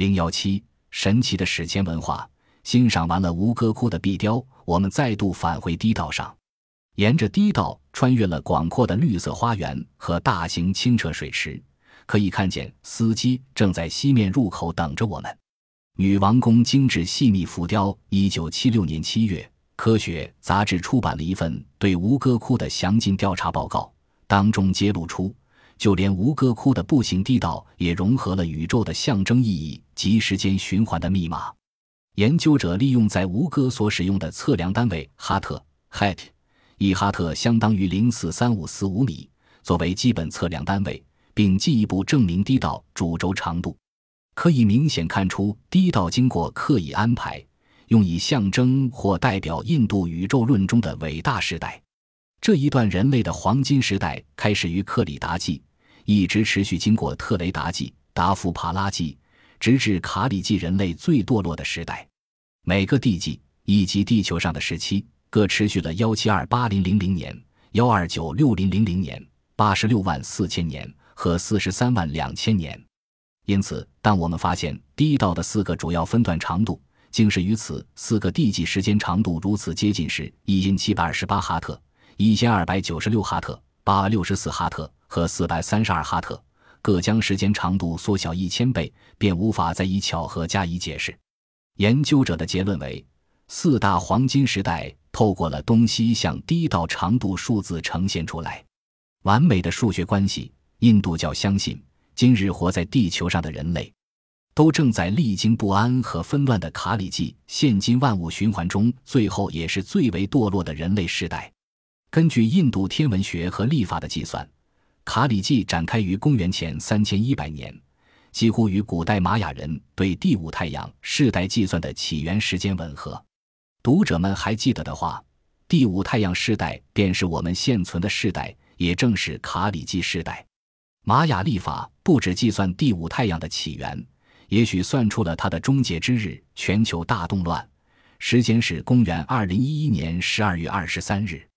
零幺七，神奇的史前文化。欣赏完了吴哥窟的壁雕，我们再度返回堤道上，沿着堤道穿越了广阔的绿色花园和大型清澈水池，可以看见司机正在西面入口等着我们。女王宫精致细密浮雕。一九七六年七月，《科学》杂志出版了一份对吴哥窟的详尽调查报告，当中揭露出。就连吴哥窟的步行地道也融合了宇宙的象征意义及时间循环的密码。研究者利用在吴哥所使用的测量单位哈特 （hat），一哈特相当于零四三五四五米，作为基本测量单位，并进一步证明地道主轴长度。可以明显看出，地道经过刻意安排，用以象征或代表印度宇宙论中的伟大时代。这一段人类的黄金时代开始于克里达纪。一直持续经过特雷达纪、达夫帕拉纪，直至卡里纪人类最堕落的时代。每个地纪以及地球上的时期各持续了幺七二八零零零年、幺二九六零零零年、八十六万四千年和四十三万两千年。因此，当我们发现第一道的四个主要分段长度竟是与此四个地纪时间长度如此接近时，一千七百二十八哈特、一千二百九十六哈特、八六十四哈特。和四百三十二哈特各将时间长度缩小一千倍，便无法再以巧合加以解释。研究者的结论为：四大黄金时代透过了东西向低道长度数字呈现出来，完美的数学关系。印度教相信，今日活在地球上的人类，都正在历经不安和纷乱的卡里纪现今万物循环中，最后也是最为堕落的人类时代。根据印度天文学和历法的计算。卡里纪展开于公元前三千一百年，几乎与古代玛雅人对第五太阳世代计算的起源时间吻合。读者们还记得的话，第五太阳世代便是我们现存的世代，也正是卡里纪世代。玛雅历法不止计算第五太阳的起源，也许算出了它的终结之日——全球大动乱，时间是公元二零一一年十二月二十三日。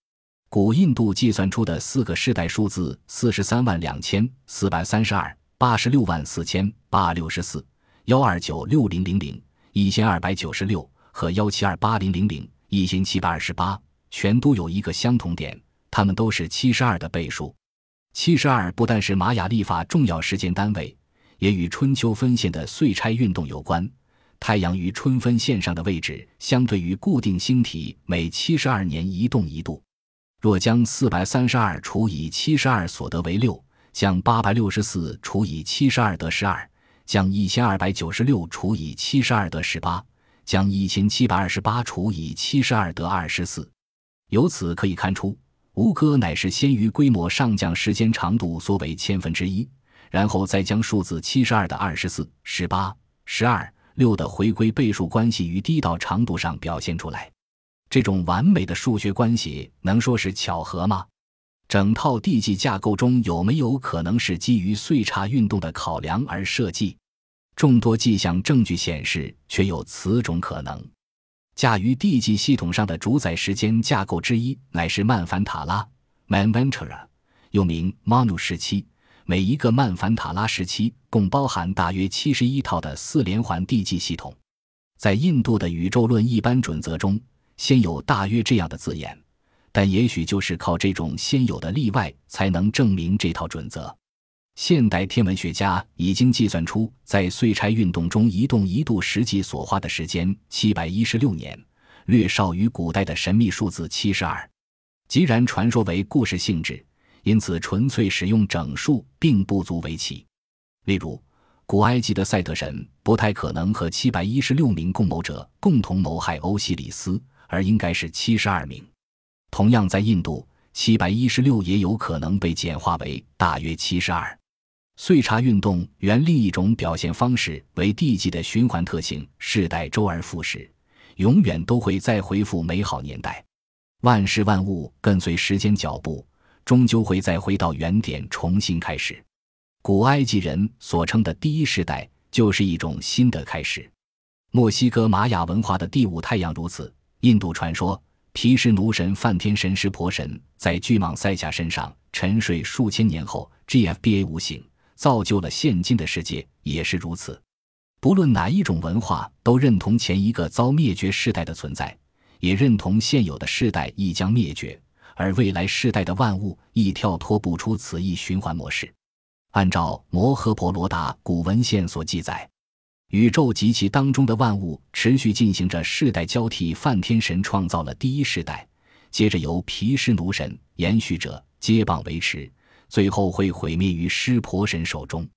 古印度计算出的四个世代数字：四十三万两千四百三十二、八十六万四千八六十四、幺二九六零零零、一千二百九十六和幺七二八零零零、一千七百二十八，全都有一个相同点，它们都是七十二的倍数。七十二不但是玛雅历法重要时间单位，也与春秋分线的岁差运动有关。太阳于春分线上的位置，相对于固定星体每七十二年移动一度。若将四百三十二除以七十二所得为六，将八百六十四除以七十二得十二，将一千二百九十六除以七十二得十八，将一千七百二十八除以七十二得二十四。由此可以看出，吴哥乃是先于规模上将时间长度缩为千分之一，然后再将数字七十二的二十四、十八、十二、六的回归倍数关系于低到长度上表现出来。这种完美的数学关系能说是巧合吗？整套地基架构中有没有可能是基于岁差运动的考量而设计？众多迹象证据显示，却有此种可能。驾驭地基系统上的主宰时间架构之一乃是曼凡塔拉 （Manvantara），又名 Manu 时期。每一个曼凡塔拉时期共包含大约七十一套的四连环地基系统。在印度的宇宙论一般准则中。先有大约这样的字眼，但也许就是靠这种先有的例外，才能证明这套准则。现代天文学家已经计算出，在岁差运动中移动一度实际所花的时间七百一十六年，略少于古代的神秘数字七十二。既然传说为故事性质，因此纯粹使用整数并不足为奇。例如，古埃及的赛德神不太可能和七百一十六名共谋者共同谋害欧西里斯。而应该是七十二名。同样，在印度，七百一十六也有可能被简化为大约七十二。岁差运动原另一种表现方式为地纪的循环特性，世代周而复始，永远都会再回复美好年代。万事万物跟随时间脚步，终究会再回到原点，重新开始。古埃及人所称的第一世代，就是一种新的开始。墨西哥玛雅文化的第五太阳如此。印度传说，毗湿奴神梵天神湿婆神在巨蟒赛迦身上沉睡数千年后，GFBA 无形造就了现今的世界，也是如此。不论哪一种文化，都认同前一个遭灭绝世代的存在，也认同现有的世代亦将灭绝，而未来世代的万物亦跳脱不出此一循环模式。按照摩诃婆罗达古文献所记载，宇宙及其当中的万物持续进行着世代交替。梵天神创造了第一世代，接着由毗湿奴神延续者接棒维持，最后会毁灭于湿婆神手中。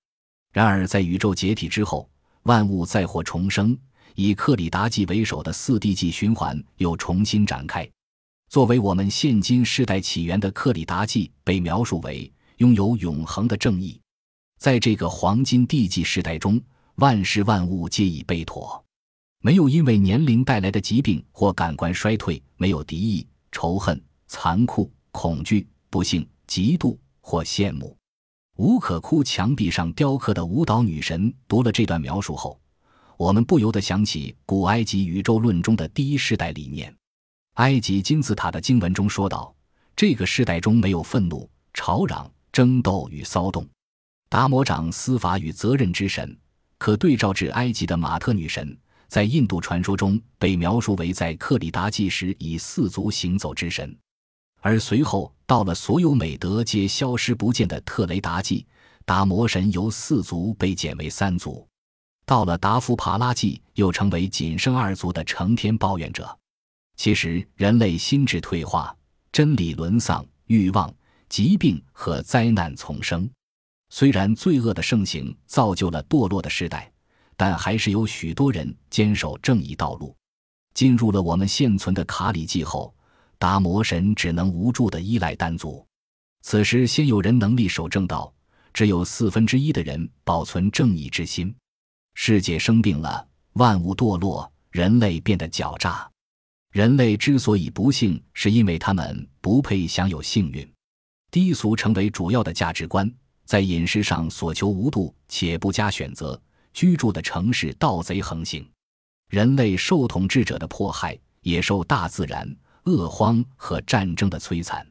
然而，在宇宙解体之后，万物再获重生，以克里达纪为首的四地纪循环又重新展开。作为我们现今世代起源的克里达纪，被描述为拥有永恒的正义。在这个黄金地纪时代中，万事万物皆已备妥，没有因为年龄带来的疾病或感官衰退，没有敌意、仇恨、残酷、恐惧、不幸、嫉妒或羡慕。无可哭墙壁上雕刻的舞蹈女神读了这段描述后，我们不由得想起古埃及宇宙论中的第一世代理念。埃及金字塔的经文中说道：“这个世代中没有愤怒、吵嚷、争斗与骚动。”达摩掌司法与责任之神，可对照至埃及的马特女神，在印度传说中被描述为在克里达纪时以四足行走之神。而随后到了所有美德皆消失不见的特雷达纪，达摩神由四足被减为三足；到了达夫帕拉纪，又成为仅剩二足的成天抱怨者。其实，人类心智退化、真理沦丧、欲望、疾病和灾难丛生。虽然罪恶的盛行造就了堕落的时代，但还是有许多人坚守正义道路。进入了我们现存的卡里纪后。达摩神只能无助地依赖丹族。此时，先有人能力守正道，只有四分之一的人保存正义之心。世界生病了，万物堕落，人类变得狡诈。人类之所以不幸，是因为他们不配享有幸运。低俗成为主要的价值观，在饮食上所求无度且不加选择，居住的城市盗贼横行，人类受统治者的迫害，也受大自然。恶荒和战争的摧残，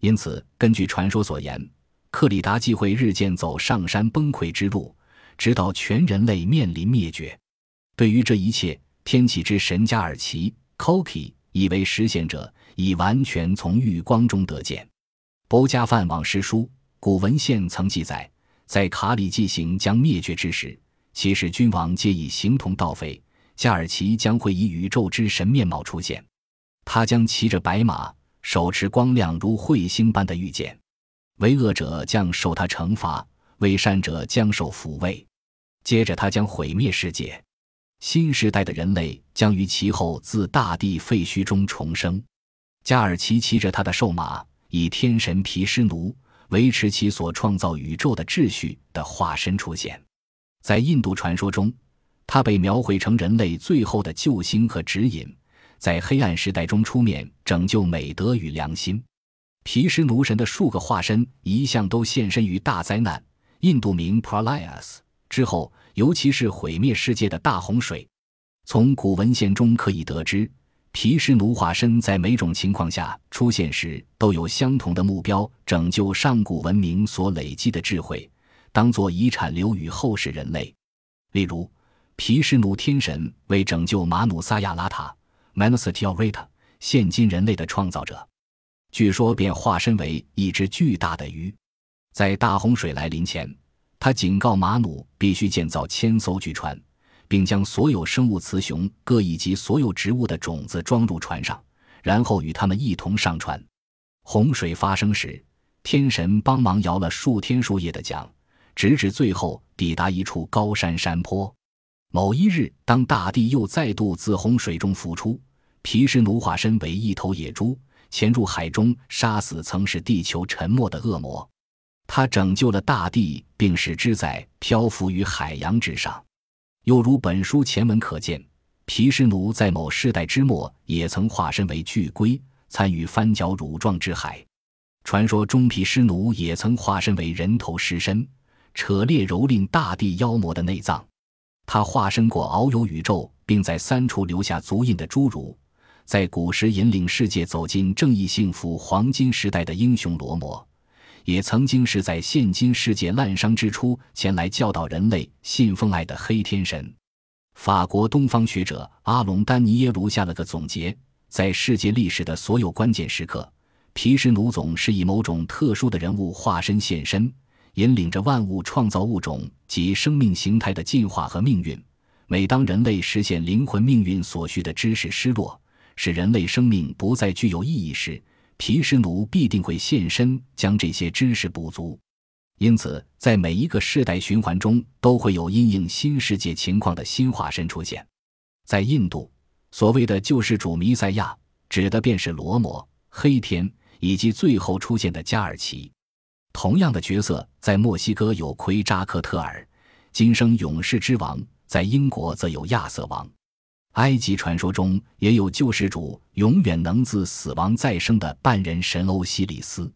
因此，根据传说所言，克里达纪会日渐走上山崩溃之路，直到全人类面临灭绝。对于这一切，天启之神加尔奇 c o k i 以为实现者已完全从玉光中得见。博加范往事书古文献曾记载，在卡里纪行将灭绝之时，其实君王皆已形同盗匪，加尔奇将会以宇宙之神面貌出现。他将骑着白马，手持光亮如彗星般的玉剑，为恶者将受他惩罚，为善者将受抚慰。接着，他将毁灭世界，新时代的人类将于其后自大地废墟中重生。加尔奇骑着他的兽马，以天神毗湿奴维持其所创造宇宙的秩序的化身出现。在印度传说中，他被描绘成人类最后的救星和指引。在黑暗时代中出面拯救美德与良心，毗湿奴神的数个化身一向都现身于大灾难（印度名 Pralayas） 之后，尤其是毁灭世界的大洪水。从古文献中可以得知，毗湿奴化身在每种情况下出现时都有相同的目标：拯救上古文明所累积的智慧，当做遗产留予后世人类。例如，毗湿奴天神为拯救马努萨亚拉塔。Manasatialrita，现今人类的创造者，据说便化身为一只巨大的鱼。在大洪水来临前，他警告马努必须建造千艘巨船，并将所有生物雌雄各以及所有植物的种子装入船上，然后与他们一同上船。洪水发生时，天神帮忙摇了数天数夜的桨，直至最后抵达一处高山山坡。某一日，当大地又再度自洪水中浮出。毗湿奴化身为一头野猪，潜入海中，杀死曾使地球沉没的恶魔。他拯救了大地，并使之在漂浮于海洋之上。又如本书前文可见，毗湿奴在某世代之末也曾化身为巨龟，参与翻搅乳状之海。传说中，毗湿奴也曾化身为人头狮身，扯裂蹂躏大地妖魔的内脏。他化身过遨游宇宙，并在三处留下足印的侏儒。在古时引领世界走进正义幸福黄金时代的英雄罗摩，也曾经是在现今世界滥觞之初前来教导人类信奉爱的黑天神。法国东方学者阿隆丹尼耶卢下了个总结：在世界历史的所有关键时刻，毗湿奴总是以某种特殊的人物化身现身，引领着万物创造物种及生命形态的进化和命运。每当人类实现灵魂命运所需的知识失落，使人类生命不再具有意义时，毗湿奴必定会现身，将这些知识补足。因此，在每一个世代循环中，都会有因应新世界情况的新化身出现。在印度，所谓的救世主弥赛亚，指的便是罗摩、黑天以及最后出现的加尔奇。同样的角色，在墨西哥有奎扎克特尔，今生勇士之王；在英国则有亚瑟王。埃及传说中也有救世主，永远能自死亡再生的半人神欧西里斯。